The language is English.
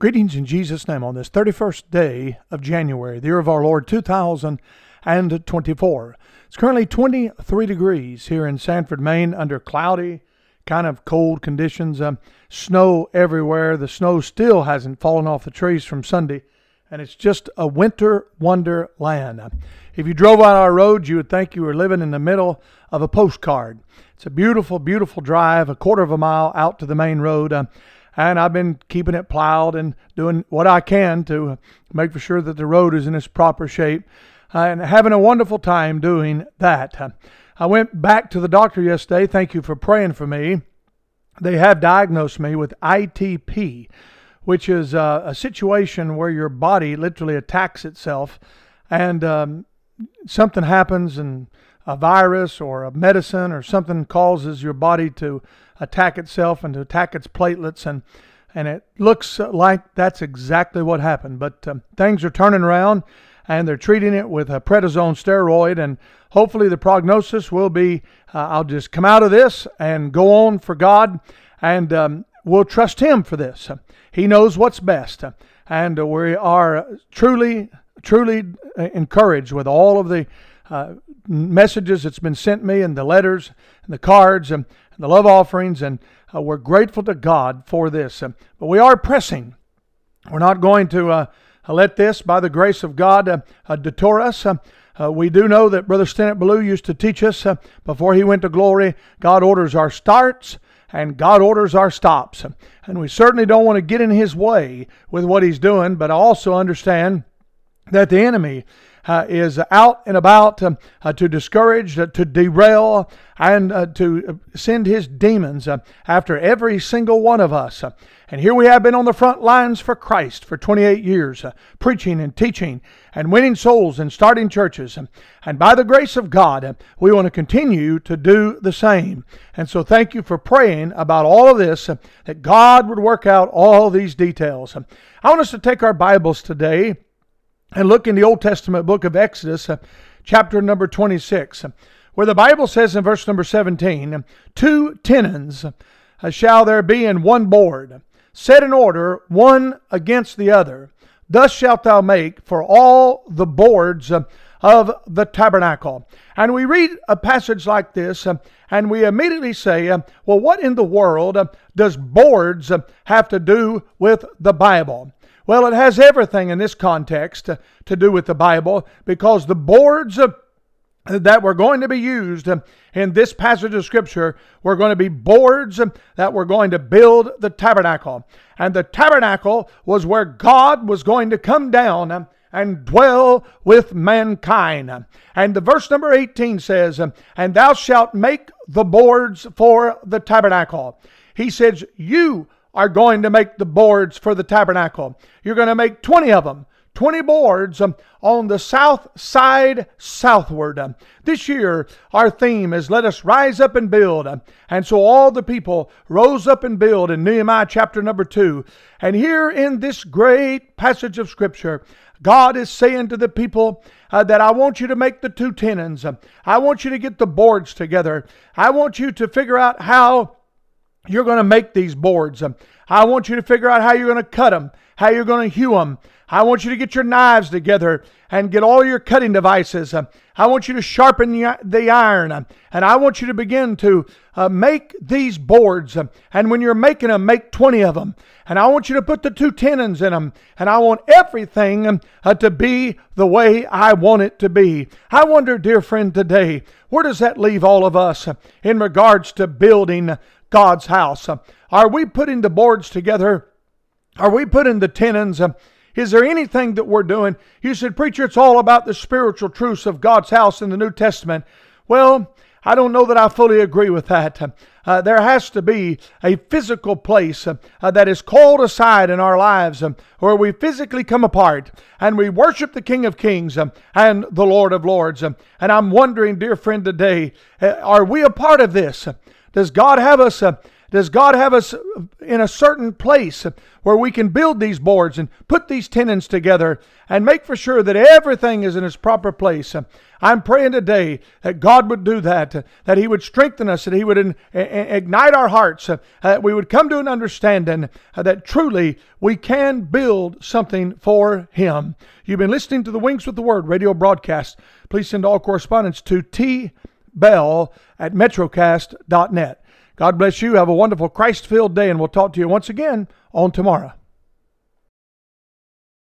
Greetings in Jesus' name on this 31st day of January, the year of our Lord 2024. It's currently 23 degrees here in Sanford, Maine, under cloudy, kind of cold conditions. Um, snow everywhere. The snow still hasn't fallen off the trees from Sunday, and it's just a winter wonderland. If you drove on our roads, you would think you were living in the middle of a postcard. It's a beautiful, beautiful drive, a quarter of a mile out to the main road. Uh, and I've been keeping it plowed and doing what I can to make for sure that the road is in its proper shape uh, and having a wonderful time doing that. I went back to the doctor yesterday. Thank you for praying for me. They have diagnosed me with ITP, which is uh, a situation where your body literally attacks itself and um, something happens and a virus or a medicine or something causes your body to attack itself and to attack its platelets and and it looks like that's exactly what happened. But um, things are turning around and they're treating it with a prednisone steroid and hopefully the prognosis will be uh, i'll just come out of this and go on for god and um, we'll trust him for this. He knows what's best and we are truly truly encouraged with all of the uh, messages that's been sent me and the letters and the cards and the love offerings, and uh, we're grateful to God for this. Uh, but we are pressing. We're not going to uh, let this, by the grace of God, uh, uh, deter us. we do know that Brother Stennett Ballou used to teach us before he went to glory God orders our starts and God orders our stops. And we certainly don't want to get in his way with what he's doing, but I also understand that the enemy uh, is out and about um, uh, to discourage, uh, to derail, and uh, to send his demons uh, after every single one of us. and here we have been on the front lines for Christ for 28 years, preaching and teaching and winning souls and starting churches. and by the grace of God, we want to continue to do the same. And so thank you for praying about all of this, that God would work out all these details. I want us to take our Bibles today and look in the Old Testament book of Exodus, uh, chapter number 26, where the Bible says in verse number 17, Two tenons uh, shall there be in one board, set in order, one against the other. Thus shalt thou make for all the boards uh, of the tabernacle. And we read a passage like this, uh, and we immediately say, uh, well, what in the world uh, does boards have to do with the Bible? Well, it has everything in this context to, do with the Bible because the boards uh, that were going to be used uh, in this passage of Scripture were going to be boards uh, that were going to build the tabernacle. And the tabernacle was where God was going to come down and dwell with mankind. And the verse number 18 says, And thou shalt make the boards for the tabernacle. He says, You are going to make the boards for the tabernacle. You're going to make 20 of them. 20 boards um, on the south side southward. Um, this year, our theme is Let Us Rise Up and Build. Um, and so all the people rose up and build in Nehemiah chapter number 2. And here in this great passage of Scripture, God is saying to the people uh, that I want you to make the two tenons. I want you to get the boards together. I want you to figure out how you're going to make these boards. Um, I want you to figure out how you're going to cut them, how you're going to hew them. I want you to get your knives together and get all your cutting devices. I want you to sharpen the iron. And I want you to begin to uh, make these boards. And when you're making them, make 20 of them. And I want you to put the two tenons in them. And I want everything uh, to be the way I want it to be. I wonder, dear friend, today, where does that leave all of us in regards to building God's house? Are we putting the boards together? Are we putting the tenons? Is there anything that we're doing? You said, Preacher, it's all about the spiritual truths of God's house in the New Testament. Well, I don't know that I fully agree with that. Uh, there has to be a physical place uh, that is called aside in our lives uh, where we physically come apart and we worship the King of Kings uh, and the Lord of Lords. and I'm wondering, dear friend, today, uh, are we a part of this? Does God have us uh, does God have us in a certain place where we can build these boards and put these tenons together and make for sure that everything is in its proper place? I'm praying today that God would do that, that He would strengthen us, that He would ignite our hearts, uh, that we would come to an understanding uh, that truly we can build something for Him. You've been listening to the Wings with the Word radio broadcast. Please send all correspondence to T. Bell at metrocast.net. God bless you. Have a wonderful Christ filled day, and we'll talk to you once again on tomorrow.